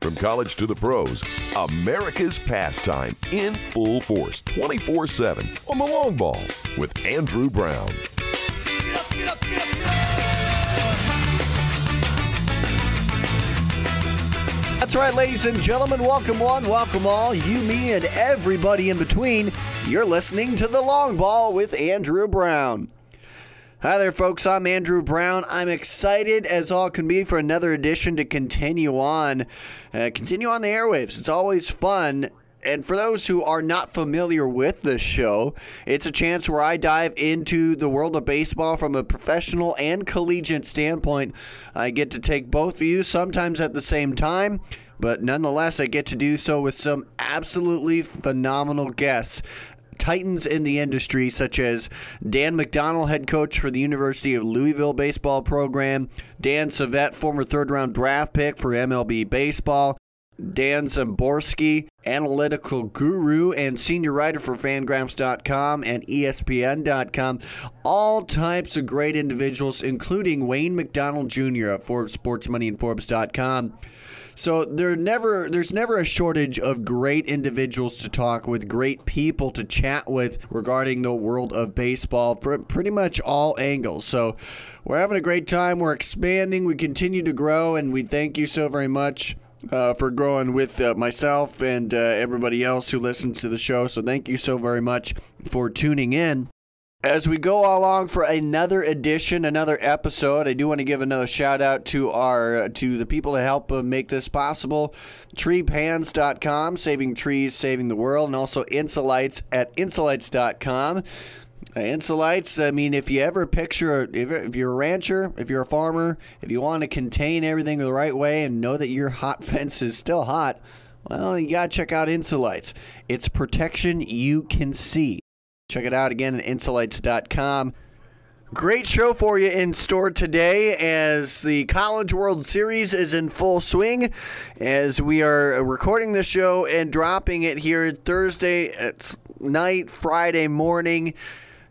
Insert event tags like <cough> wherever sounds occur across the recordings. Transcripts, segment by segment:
From college to the pros, America's pastime in full force 24 7 on the long ball with Andrew Brown. That's right, ladies and gentlemen. Welcome one, welcome all, you, me, and everybody in between. You're listening to The Long Ball with Andrew Brown. Hi there, folks. I'm Andrew Brown. I'm excited as all can be for another edition to continue on, uh, continue on the airwaves. It's always fun. And for those who are not familiar with this show, it's a chance where I dive into the world of baseball from a professional and collegiate standpoint. I get to take both views sometimes at the same time, but nonetheless, I get to do so with some absolutely phenomenal guests titans in the industry, such as Dan McDonnell, head coach for the University of Louisville baseball program, Dan Savett, former third round draft pick for MLB baseball. Dan Szymborski, analytical guru and senior writer for fangraphs.com and ESPN.com. All types of great individuals, including Wayne McDonald Jr. of Forbes Sports Money and Forbes.com. So there never there's never a shortage of great individuals to talk with, great people to chat with regarding the world of baseball from pretty much all angles. So we're having a great time. We're expanding. We continue to grow, and we thank you so very much. Uh, for growing with uh, myself and uh, everybody else who listens to the show. So, thank you so very much for tuning in. As we go along for another edition, another episode, I do want to give another shout out to our to the people that help uh, make this possible. Treepans.com, saving trees, saving the world, and also Insulites at Insulites.com. Insulites, I mean, if you ever picture, if you're a rancher, if you're a farmer, if you want to contain everything the right way and know that your hot <laughs> fence is still hot, well, you got to check out Insulites. It's protection you can see. Check it out again at insulites.com. Great show for you in store today as the College World Series is in full swing. As we are recording the show and dropping it here Thursday at night, Friday morning.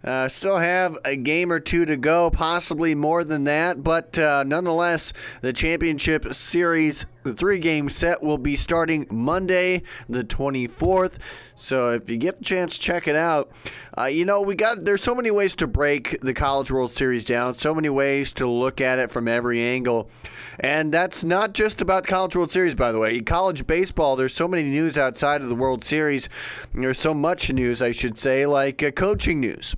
Uh, still have a game or two to go, possibly more than that, but uh, nonetheless, the championship series, the three game set, will be starting Monday, the 24th. So if you get the chance, check it out. Uh, you know, we got there's so many ways to break the College World Series down, so many ways to look at it from every angle. And that's not just about College World Series, by the way. College baseball, there's so many news outside of the World Series. There's so much news, I should say, like uh, coaching news.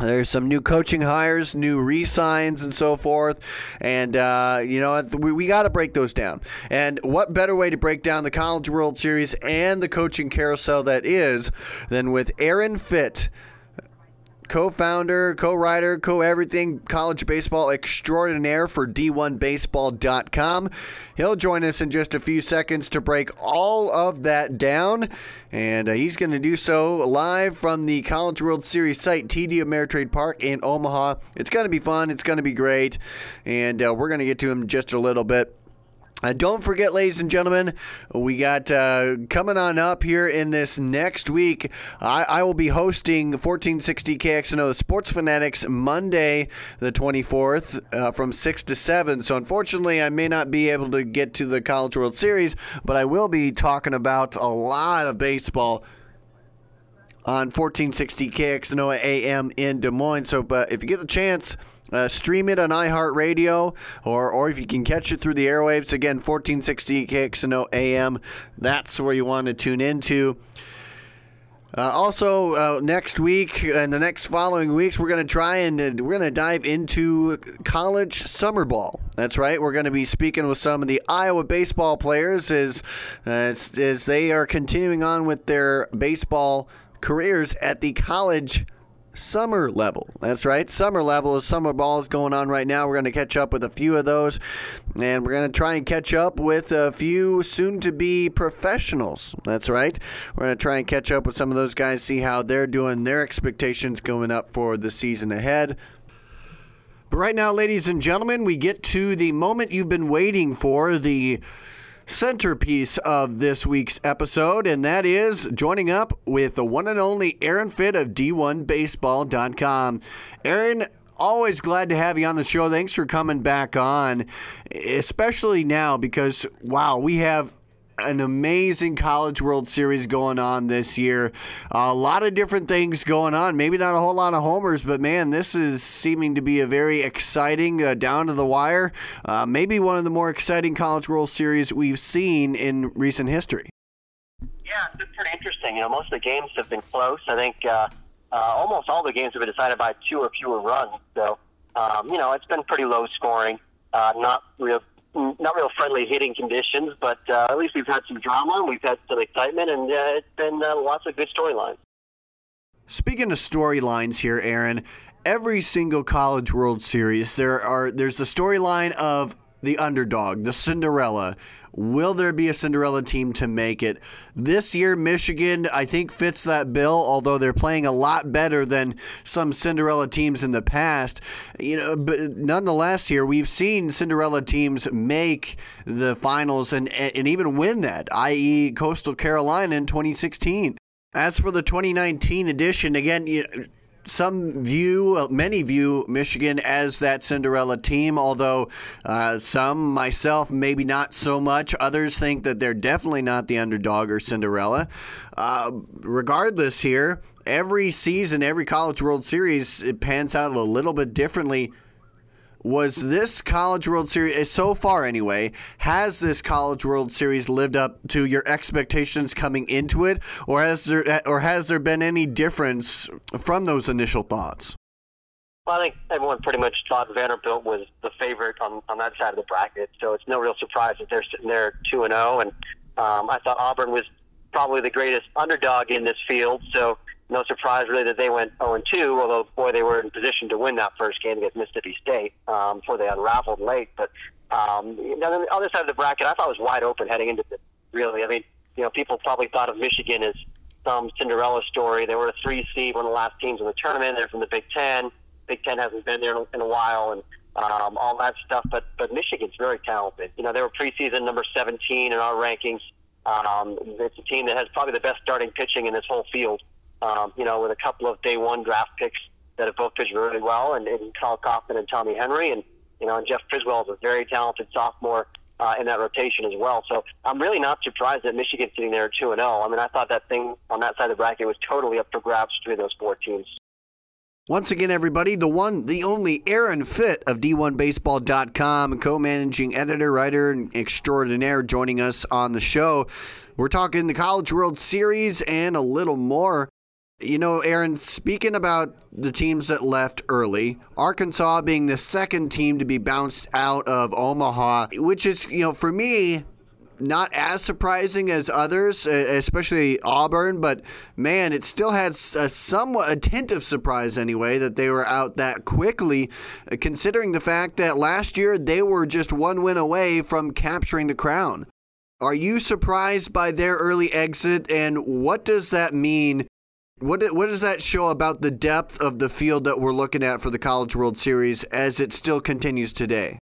There's some new coaching hires, new re-signs, and so forth. And uh, you know, we, we got to break those down. And what better way to break down the College World Series and the coaching carousel that is than with Aaron Fitt co-founder, co-writer, co-everything, college baseball extraordinaire for D1Baseball.com. He'll join us in just a few seconds to break all of that down, and uh, he's going to do so live from the College World Series site, TD Ameritrade Park in Omaha. It's going to be fun. It's going to be great, and uh, we're going to get to him just a little bit. Uh, don't forget, ladies and gentlemen, we got uh, coming on up here in this next week. I, I will be hosting 1460 KXNO Sports Fanatics Monday, the 24th, uh, from 6 to 7. So, unfortunately, I may not be able to get to the College World Series, but I will be talking about a lot of baseball on 1460 KXNO AM in Des Moines. So, but if you get the chance, uh, stream it on iHeartRadio, or or if you can catch it through the airwaves again, 1460 KXNO AM. That's where you want to tune into. Uh, also, uh, next week and the next following weeks, we're going to try and uh, we're going to dive into college summer ball. That's right. We're going to be speaking with some of the Iowa baseball players as, as, as they are continuing on with their baseball careers at the college summer level. That's right, summer level is summer ball is going on right now. We're going to catch up with a few of those, and we're going to try and catch up with a few soon to be professionals. That's right. We're going to try and catch up with some of those guys, see how they're doing, their expectations going up for the season ahead. But right now, ladies and gentlemen, we get to the moment you've been waiting for the centerpiece of this week's episode, and that is joining up with the one and only Aaron Fitt of D1Baseball.com. Aaron, always glad to have you on the show. Thanks for coming back on, especially now because, wow, we have an amazing College World Series going on this year. a lot of different things going on. Maybe not a whole lot of homers, but man, this is seeming to be a very exciting, uh, down to the wire, uh, maybe one of the more exciting College World Series we've seen in recent history. Yeah, it's pretty interesting. You know, most of the games have been close. I think uh, uh, almost all the games have been decided by two or fewer runs. So, um, you know, it's been pretty low scoring. Uh, not real not real friendly hitting conditions, but uh, at least we've had some drama, we've had some excitement, and uh, it's been uh, lots of good storylines. Speaking of storylines here, Aaron, every single College World Series there are there's the storyline of the underdog, the Cinderella. Will there be a Cinderella team to make it? This year, Michigan, I think, fits that bill, although they're playing a lot better than some Cinderella teams in the past. You know, but nonetheless, here we've seen Cinderella teams make the finals and, and even win that, i.e., Coastal Carolina in 2016. As for the 2019 edition, again, some view, many view Michigan as that Cinderella team, although uh, some, myself, maybe not so much. Others think that they're definitely not the underdog or Cinderella. Uh, regardless, here, every season, every College World Series, it pans out a little bit differently was this College World Series eh, so far anyway? Has this College World Series lived up to your expectations coming into it, or has there eh, or has there been any difference from those initial thoughts? Well, I think everyone pretty much thought Vanderbilt was the favorite on, on that side of the bracket, so it's no real surprise that they're sitting there two and zero. Oh, and um, I thought Auburn was probably the greatest underdog in this field, so no surprise really that they went 0 2. Although boy, they were in position to win that first game against Mississippi State um, before they unraveled late. But um, on the other side of the bracket, I thought was wide open heading into this. Really, I mean, you know, people probably thought of Michigan as some Cinderella story. They were a three seed, one of the last teams in the tournament. They're from the Big Ten. Big Ten hasn't been there in a while, and um, all that stuff. But but Michigan's very talented. You know, they were preseason number 17 in our rankings. Um, it's a team that has probably the best starting pitching in this whole field um, you know, with a couple of day one draft picks that have both pitched really well, and, and Kyle Kauffmann and Tommy Henry, and you know, and Jeff Criswell is a very talented sophomore uh, in that rotation as well. So I'm really not surprised that Michigan's sitting there two and zero. Oh. I mean, I thought that thing on that side of the bracket was totally up for grabs between those four teams. Once again, everybody, the one, the only Aaron Fitt of D1Baseball.com, co managing editor, writer, and extraordinaire, joining us on the show. We're talking the College World Series and a little more. You know, Aaron, speaking about the teams that left early, Arkansas being the second team to be bounced out of Omaha, which is, you know, for me, not as surprising as others, especially Auburn, but man, it still had a somewhat a tint of surprise anyway that they were out that quickly, uh, considering the fact that last year they were just one win away from capturing the crown. Are you surprised by their early exit, and what does that mean what what does that show about the depth of the field that we're looking at for the College World Series as it still continues today?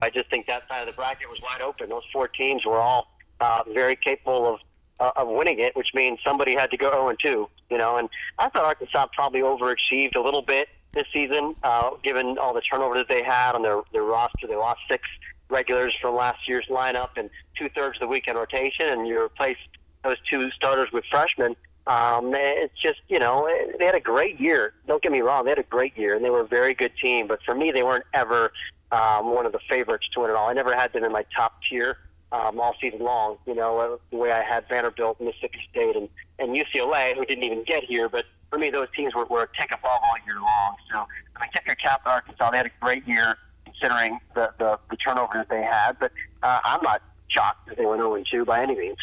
I just think that side of the bracket was wide open. Those four teams were all uh, very capable of uh, of winning it, which means somebody had to go 0 and 2. You know, and I thought Arkansas probably overachieved a little bit this season, uh, given all the turnover that they had on their their roster. They lost six regulars from last year's lineup and two thirds of the weekend rotation, and you replaced those two starters with freshmen. Um, it's just, you know, they had a great year. Don't get me wrong, they had a great year, and they were a very good team. But for me, they weren't ever um, one of the favorites to win it all. I never had them in my top tier um, all season long. You know, uh, the way I had Vanderbilt, Mississippi State, and and UCLA, who didn't even get here. But for me, those teams were, were a tick above all year long. So I mean, tip your cap to Arkansas. They had a great year considering the the, the turnover that they had. But uh, I'm not shocked that they went 0 2 by any means.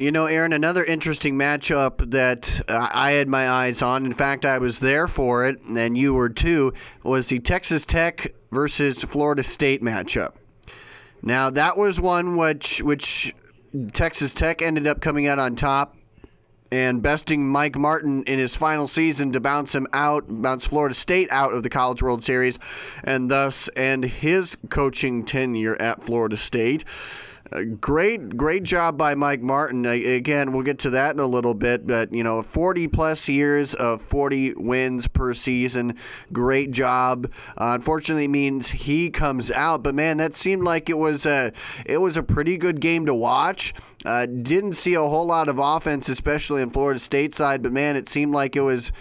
You know, Aaron, another interesting matchup that uh, I had my eyes on, in fact, I was there for it, and you were too, was the Texas Tech versus Florida State matchup. Now, that was one which, which Texas Tech ended up coming out on top and besting Mike Martin in his final season to bounce him out, bounce Florida State out of the College World Series, and thus end his coaching tenure at Florida State. Great, great job by Mike Martin. Again, we'll get to that in a little bit, but you know, 40 plus years of 40 wins per season. Great job. Uh, unfortunately, means he comes out, but man, that seemed like it was a it was a pretty good game to watch. Uh, didn't see a whole lot of offense, especially in Florida State side, but man, it seemed like it was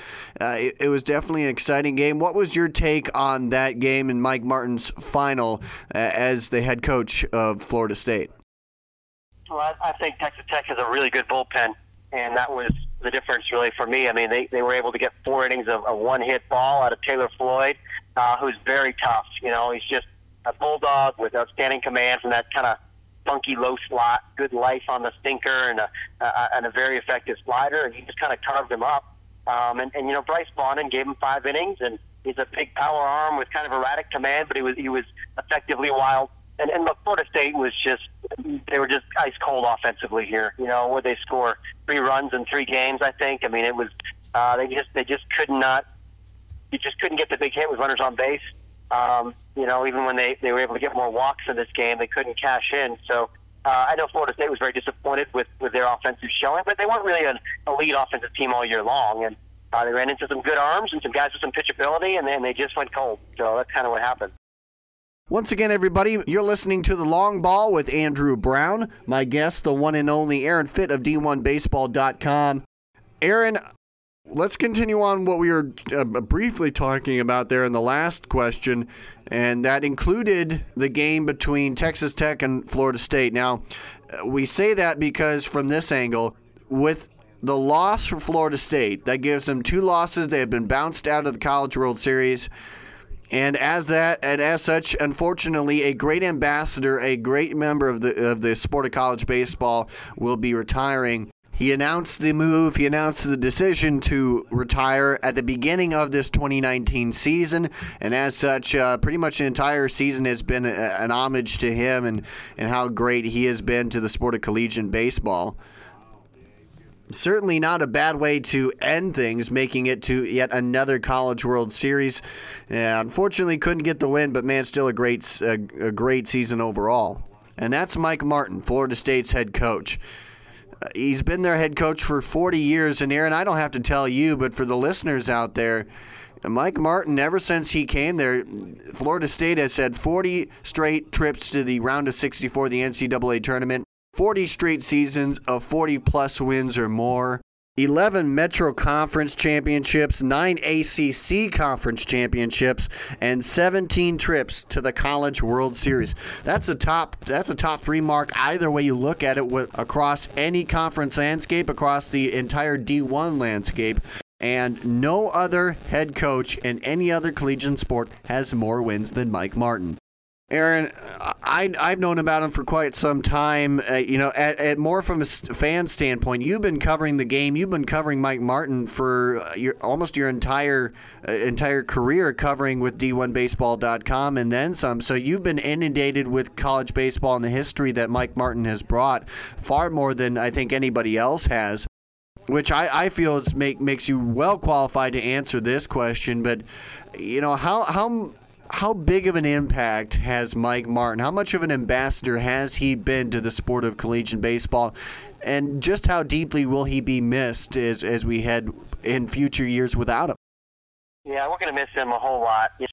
uh, it, it, was definitely an exciting game. What was your take on that game and Mike Martin's final uh, as the head coach of Florida State? Well, I, think Texas Tech has a really good bullpen, and that was the difference really for me. I mean, they, they were able to get four innings of a one hit ball out of Taylor Floyd, uh, who's very tough. You know, he's just a bulldog with outstanding command from that kind of funky low slot, good life on the sinker, and a, a, and a very effective slider, and he just kind of carved him up. Um, and, and you know, Bryce Bonnin gave him five innings, and he's a big power arm with kind of erratic command, but he was he was effectively wild and, and look, Florida State was just they were just ice cold offensively here. You know, where they score three runs in three games, I think. I mean, it was uh, they just they just could not you just couldn't get the big hit with runners on base. Um, you know, even when they they were able to get more walks in this game, they couldn't cash in. So. Uh, I know Florida State was very disappointed with, with their offensive showing, but they weren't really an elite offensive team all year long. And uh, they ran into some good arms and some guys with some pitchability, and then they just went cold. So that's kind of what happened. Once again, everybody, you're listening to The Long Ball with Andrew Brown. My guest, the one and only Aaron Fitt of D1Baseball.com. Aaron, let's continue on what we were uh, briefly talking about there in the last question, and that included the game between Texas Tech and Florida State. Now, we say that because from this angle, with the loss for Florida State, that gives them two losses. They have been bounced out of the College World Series. And as that, and as such, unfortunately, a great ambassador, a great member of the of the sport of college baseball, will be retiring. He announced the move. He announced the decision to retire at the beginning of this 2019 season, and as such, uh, pretty much the entire season has been a, an homage to him and and how great he has been to the sport of collegiate baseball certainly not a bad way to end things, making it to yet another College World Series. Yeah, unfortunately, couldn't get the win, but man, still a great a, a great season overall. And that's Mike Martin, Florida State's head coach. Uh, he's been their head coach for 40 years, and Aaron, I don't have to tell you, but for the listeners out there. Mike Martin, ever since he came there, Florida State has had 40 straight trips to the round of 64, the NCAA tournament. 40 straight seasons of 40 plus wins or more, 11 Metro Conference championships, 9 ACC Conference championships, and 17 trips to the College World Series. That's a top that's a top 3 mark either way you look at it with, across any conference landscape, across the entire D1 landscape. And no other head coach in any other collegiate sport has more wins than Mike Martin. Aaron, I, I've known about him for quite some time. Uh, you know, at, at, more from a fan standpoint, you've been covering the game. You've been covering Mike Martin for uh, your almost your entire uh, entire career, covering with D1Baseball.com and then some. So you've been inundated with college baseball and the history that Mike Martin has brought, far more than I think anybody else has. Which I, I feel is make makes you well qualified to answer this question. But you know how how how big of an impact has Mike Martin? How much of an ambassador has he been to the sport of collegiate baseball? And just how deeply will he be missed as, as we head in future years without him? Yeah, we're going to miss him a whole lot. He's,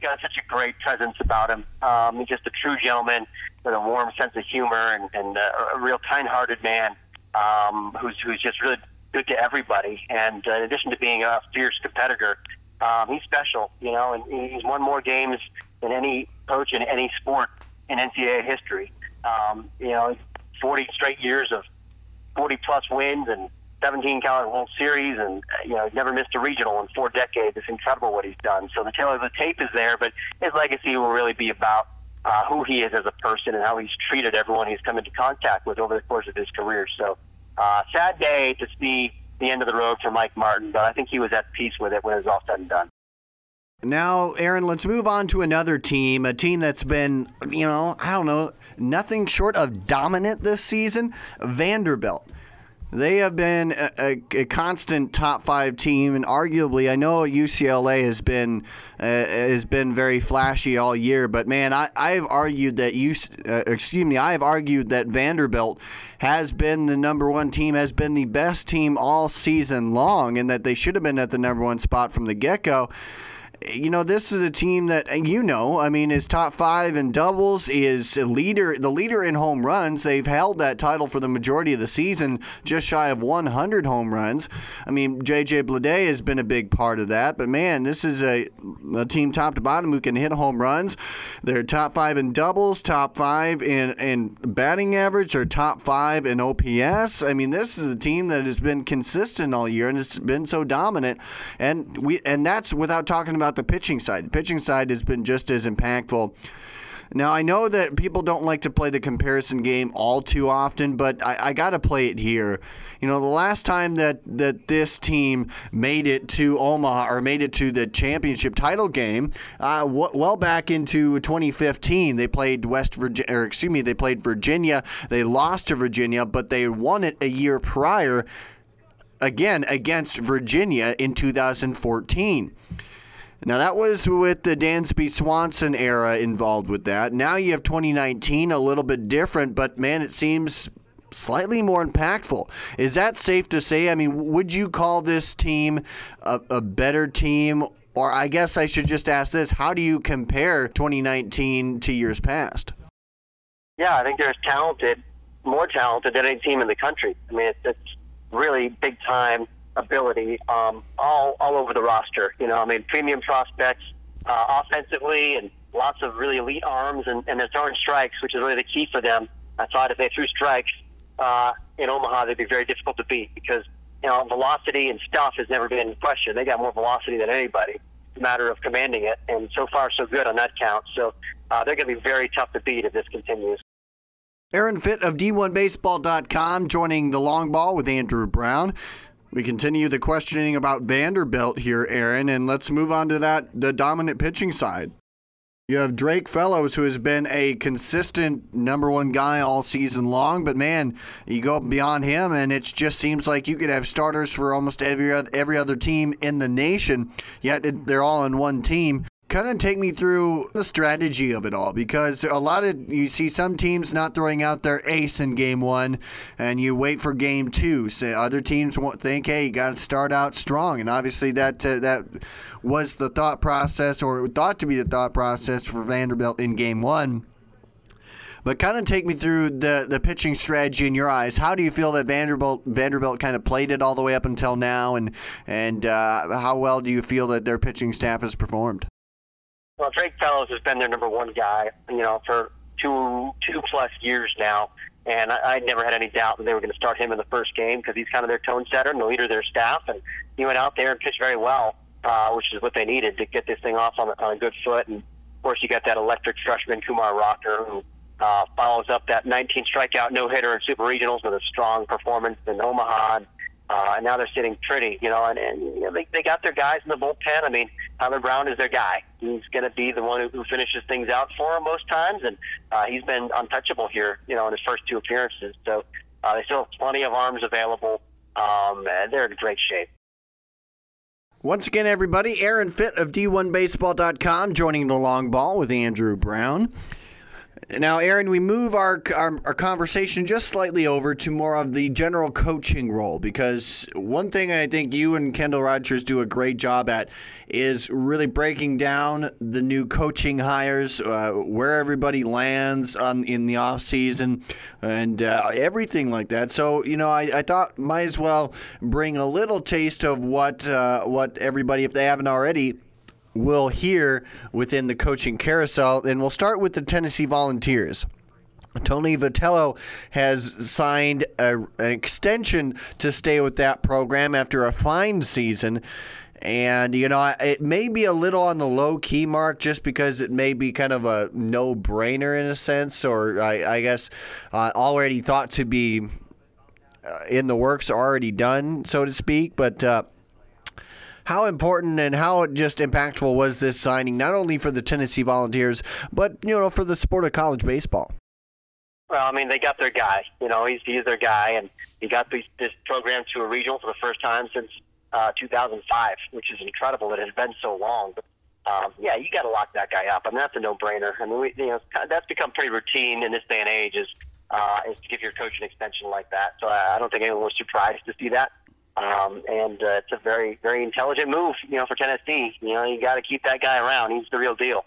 got such a great presence about him. Um, he's just a true gentleman with a warm sense of humor and, and a real kind-hearted man um, who's, who's just really good to everybody. And uh, in addition to being a fierce competitor, um, he's special, you know, and he's won more games than any coach in any sport in NCAA history. Um, you know, 40 straight years of 40 plus wins and 17 College World Series, and you know, he's never missed a regional in four decades. It's incredible what he's done. So the tale of the tape is there, but his legacy will really be about uh, who he is as a person and how he's treated everyone he's come into contact with over the course of his career. So, uh, sad day to see the end of the road for Mike Martin, but I think he was at peace with it when it was all said and done. Now, Aaron, let's move on to another team, a team that's been, you know, I don't know, nothing short of dominant this season Vanderbilt. They have been a, a, a, constant top five team, and arguably, I know UCLA has been uh, has been very flashy all year. But man, I I've argued that you, uh, excuse me, I have argued that Vanderbilt has been the number one team, has been the best team all season long, and that they should have been at the number one spot from the get go you know, this is a team that you know. I mean, is top five in doubles, is leader, the leader in home runs. They've held that title for the majority of the season, just shy of 100 home runs. I mean, JJ Bleday has been a big part of that. But man, this is a, a team top to bottom who can hit home runs. They're top five in doubles, top five in in batting average, or top five in OPS. I mean, this is a team that has been consistent all year and has been so dominant. And we and that's without talking about about the pitching side. The pitching side has been just as impactful. Now, I know that people don't like to play the comparison game all too often, but I, I got to play it here. You know, the last time that, that this team made it to Omaha or made it to the championship title game, uh, w- well back into 2015, they played West Virginia, or excuse me, they played Virginia. They lost to Virginia, but they won it a year prior, again against Virginia in 2014. Now, that was with the Dansby Swanson era involved with that. Now you have 2019, a little bit different, but man, it seems slightly more impactful. Is that safe to say? I mean, would you call this team a, a better team? Or I guess I should just ask this how do you compare 2019 to years past? Yeah, I think they're talented, more talented than any team in the country. I mean, it's, it's really big time ability um, all all over the roster. You know, I mean, premium prospects uh, offensively and lots of really elite arms, and, and they're throwing strikes, which is really the key for them. I thought if they threw strikes uh, in Omaha, they'd be very difficult to beat because you know velocity and stuff has never been in question. They got more velocity than anybody. It's a matter of commanding it, and so far so good on that count. So uh, they're going to be very tough to beat if this continues. Aaron Fitt of D1Baseball.com joining the long ball with Andrew Brown. We continue the questioning about Vanderbilt here, Aaron, and let's move on to that the dominant pitching side. You have Drake Fellows, who has been a consistent number one guy all season long, but man, you go beyond him, and it just seems like you could have starters for almost every other, every other team in the nation. Yet they're all on one team kind of take me through the strategy of it all because a lot of you see some teams not throwing out their ace in game one and you wait for game two so other teams think hey you got to start out strong and obviously that uh, that was the thought process or thought to be the thought process for Vanderbilt in game one but kind of take me through the, the pitching strategy in your eyes. How do you feel that Vanderbilt Vanderbilt kind of played it all the way up until now, and and uh, how well do you feel that their pitching staff has performed? Well, Drake Fellows has been their number one guy, you know, for two two plus years now, and I, I never had any doubt that they were going to start him in the first game because he's kind of their tone setter and the leader of their staff, and he went out there and pitched very well, uh, which is what they needed to get this thing off on on a good foot. And of course, you got that electric freshman Kumar Rocker who uh, follows up that 19 strikeout no hitter in Super Regionals with a strong performance in Omaha. And, uh, and now they're sitting pretty, you know, and, and you know, they, they got their guys in the bullpen. I mean, Tyler Brown is their guy. He's going to be the one who, who finishes things out for them most times, and uh, he's been untouchable here, you know, in his first two appearances. So uh, they still have plenty of arms available. Um, and they're in great shape. Once again, everybody, Aaron Fitt of D1Baseball.com joining the long ball with Andrew Brown. Now, Aaron, we move our, our, our conversation just slightly over to more of the general coaching role because one thing I think you and Kendall Rogers do a great job at is really breaking down the new coaching hires, uh, where everybody lands on in the off season, and uh, everything like that. So, you know, I, I thought might as well bring a little taste of what uh, what everybody, if they haven't already will hear within the coaching carousel. And we'll start with the Tennessee Volunteers. Tony Vitello has signed a, an extension to stay with that program after a fine season. And, you know, it may be a little on the low key mark just because it may be kind of a no brainer in a sense, or I, I guess uh, already thought to be uh, in the works, already done, so to speak. But, uh, how important and how just impactful was this signing, not only for the Tennessee Volunteers, but you know for the sport of college baseball? Well, I mean, they got their guy. You know, he's he's their guy, and he got this, this program to a regional for the first time since uh, 2005, which is incredible it has been so long. But um, yeah, you got to lock that guy up. I mean, that's a no-brainer. I mean, we, you know, that's become pretty routine in this day and age. Is uh, is to give your coach an extension like that. So I, I don't think anyone was surprised to see that. Um, and uh, it's a very, very intelligent move, you know, for Tennessee. You know, you got to keep that guy around. He's the real deal.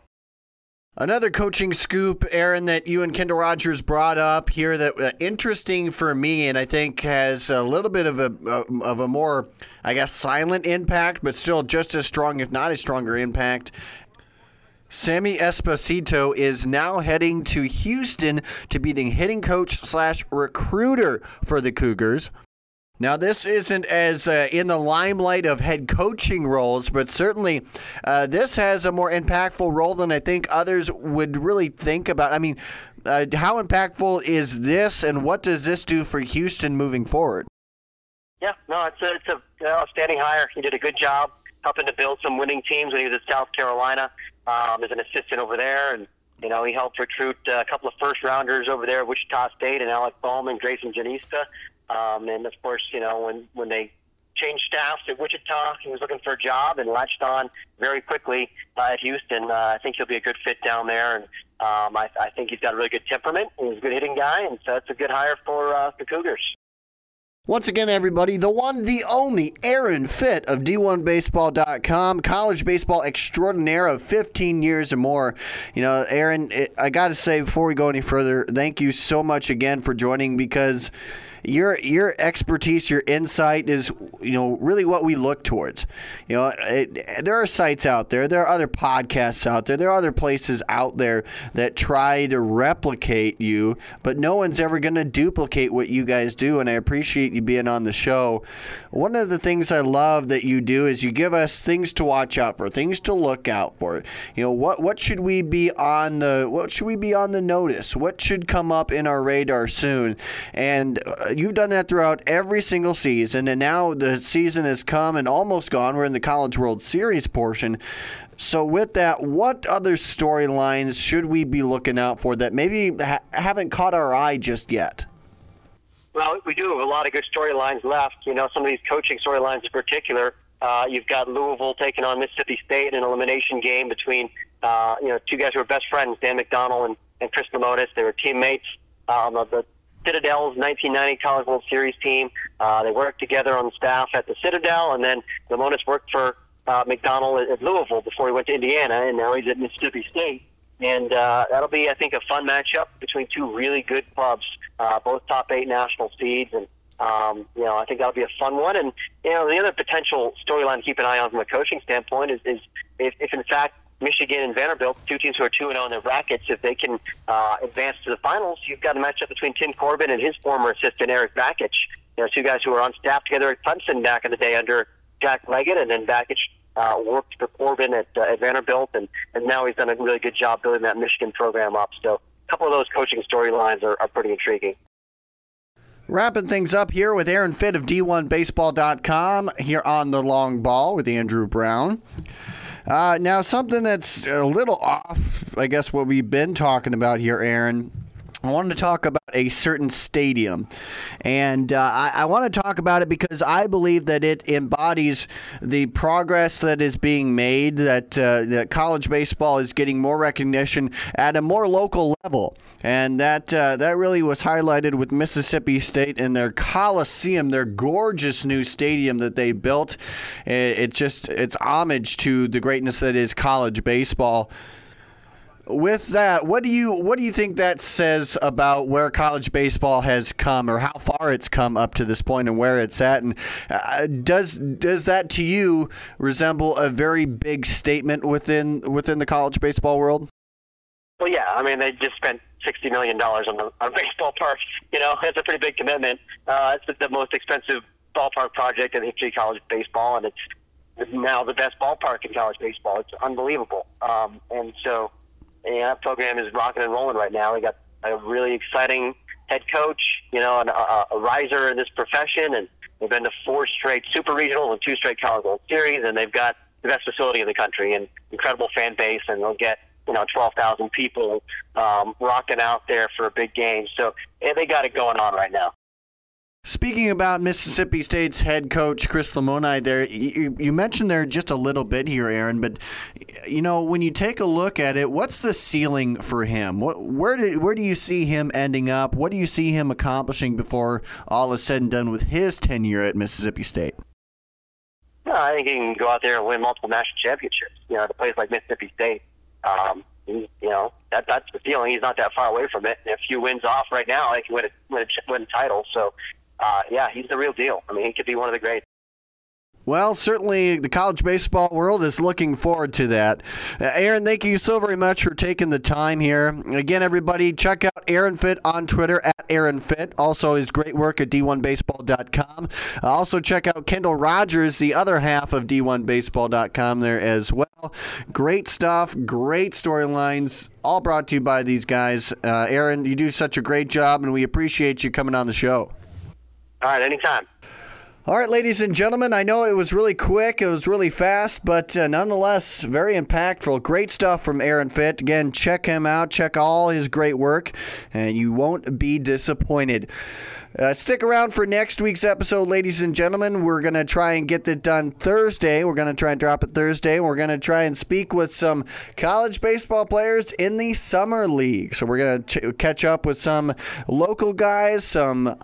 Another coaching scoop, Aaron, that you and Kendall Rogers brought up here that uh, interesting for me, and I think has a little bit of a uh, of a more, I guess, silent impact, but still just as strong, if not a stronger impact. Sammy Esposito is now heading to Houston to be the hitting coach slash recruiter for the Cougars. Now, this isn't as uh, in the limelight of head coaching roles, but certainly uh, this has a more impactful role than I think others would really think about. I mean, uh, how impactful is this, and what does this do for Houston moving forward? Yeah, no, it's a, it's a outstanding hire. He did a good job helping to build some winning teams when he was at South Carolina um, as an assistant over there, and you know he helped recruit a couple of first rounders over there Wichita State and Alec Bowman, Greyson Jenista. Um, and of course, you know, when, when they changed staffs at Wichita, he was looking for a job and latched on very quickly uh, at Houston. Uh, I think he'll be a good fit down there. And um, I, I think he's got a really good temperament. He's a good hitting guy. And so it's a good hire for uh, the Cougars. Once again, everybody, the one, the only Aaron Fitt of D1Baseball.com, college baseball extraordinaire of 15 years or more. You know, Aaron, I got to say, before we go any further, thank you so much again for joining because your your expertise, your insight is you know really what we look towards. You know, it, there are sites out there, there are other podcasts out there, there are other places out there that try to replicate you, but no one's ever going to duplicate what you guys do. And I appreciate you being on the show. One of the things I love that you do is you give us things to watch out for, things to look out for. You know, what what should we be on the what should we be on the notice? What should come up in our radar soon? And uh, you've done that throughout every single season, and now the season has come and almost gone. We're in the College World Series portion. So, with that, what other storylines should we be looking out for that maybe ha- haven't caught our eye just yet? Well, we do have a lot of good storylines left. You know, some of these coaching storylines in particular. Uh, you've got Louisville taking on Mississippi State in an elimination game between, uh, you know, two guys who are best friends, Dan McDonnell and, and Chris Lemonis. They were teammates um, of the Citadel's 1990 College World Series team. Uh, they worked together on staff at the Citadel, and then Lemonis worked for uh, McDonnell at Louisville before he went to Indiana, and now he's at Mississippi State. And uh, that'll be, I think, a fun matchup between two really good clubs, uh, both top eight national seeds. And, um, you know, I think that'll be a fun one. And, you know, the other potential storyline to keep an eye on from a coaching standpoint is, is if, if in fact, Michigan and Vanderbilt, two teams who are 2 0 in their brackets, if they can uh, advance to the finals, you've got a matchup between Tim Corbin and his former assistant, Eric Bakich. You know, two guys who were on staff together at Clemson back in the day under Jack Leggett, and then Bakich uh, worked for Corbin at, uh, at Vanderbilt, and, and now he's done a really good job building that Michigan program up. So a couple of those coaching storylines are, are pretty intriguing. Wrapping things up here with Aaron Fitt of D1Baseball.com here on the long ball with Andrew Brown. Uh, now, something that's a little off, I guess, what we've been talking about here, Aaron. I wanted to talk about a certain stadium. And uh, I, I want to talk about it because I believe that it embodies the progress that is being made, that, uh, that college baseball is getting more recognition at a more local level. And that, uh, that really was highlighted with Mississippi State and their Coliseum, their gorgeous new stadium that they built. It, it just, it's homage to the greatness that is college baseball with that, what do you what do you think that says about where college baseball has come, or how far it's come up to this point, and where it's at? And uh, does does that to you resemble a very big statement within within the college baseball world? Well, yeah. I mean, they just spent sixty million dollars on, on a <laughs> baseball park. You know, it's a pretty big commitment. Uh, it's the most expensive ballpark project in the history of college baseball, and it's now the best ballpark in college baseball. It's unbelievable. Um, and so and that program is rocking and rolling right now. We got a really exciting head coach, you know, and a, a riser in this profession, and they've been to four straight super regionals and two straight college world series, and they've got the best facility in the country and incredible fan base, and they'll get you know, 12,000 people um, rocking out there for a big game. So yeah, they got it going on right now. Speaking about Mississippi State's head coach Chris Lemonis, there you, you, mentioned there just a little bit here, Aaron. But you know, when you take a look at it, what's the ceiling for him? What, where do where do you see him ending up? What do you see him accomplishing before all is said and done with his tenure at Mississippi State? No, I think he can go out there and win multiple national championships. You know, at a place like Mississippi State, um, you know that that's the feeling. He's not that far away from it. And a few wins off right now, he can win a, win a, win a title. So uh, yeah, he's the real deal. I mean, he could be one of the greats. Well, certainly the college baseball world is looking forward to that. Uh, Aaron, thank you so very much for taking the time here. Again, everybody, check out Aaron Fitt on Twitter at Aaron Fitt. Also, his great work at D1Baseball.com. Uh, also, check out Kendall Rogers, the other half of D1Baseball.com, there as well. Great stuff, great storylines, all brought to you by these guys. Uh, Aaron, you do such a great job, and we appreciate you coming on the show. All right, anytime. All right, ladies and gentlemen, I know it was really quick, it was really fast, but uh, nonetheless, very impactful. Great stuff from Aaron Fitt. Again, check him out, check all his great work, and you won't be disappointed. Uh, stick around for next week's episode, ladies and gentlemen. We're going to try and get it done Thursday. We're going to try and drop it Thursday. We're going to try and speak with some college baseball players in the Summer League. So we're going to catch up with some local guys, some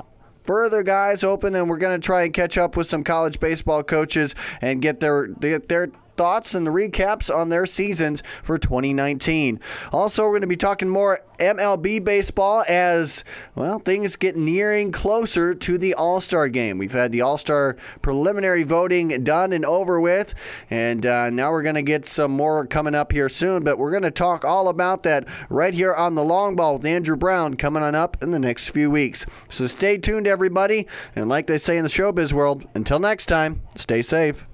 further guys open, and we're going to try and catch up with some college baseball coaches and get their get their thoughts and the recaps on their seasons for 2019. Also, we're going to be talking more MLB baseball as, well, things get nearing closer to the All Star game. We've had the All Star preliminary voting done and over with, and uh, now we're going to get some more coming up here soon, but we're going to talk all about that right here on the long ball with Andrew Brown coming on up in the next few weeks. So stay tuned, everybody, and like they say in the showbiz world, until next time, stay safe.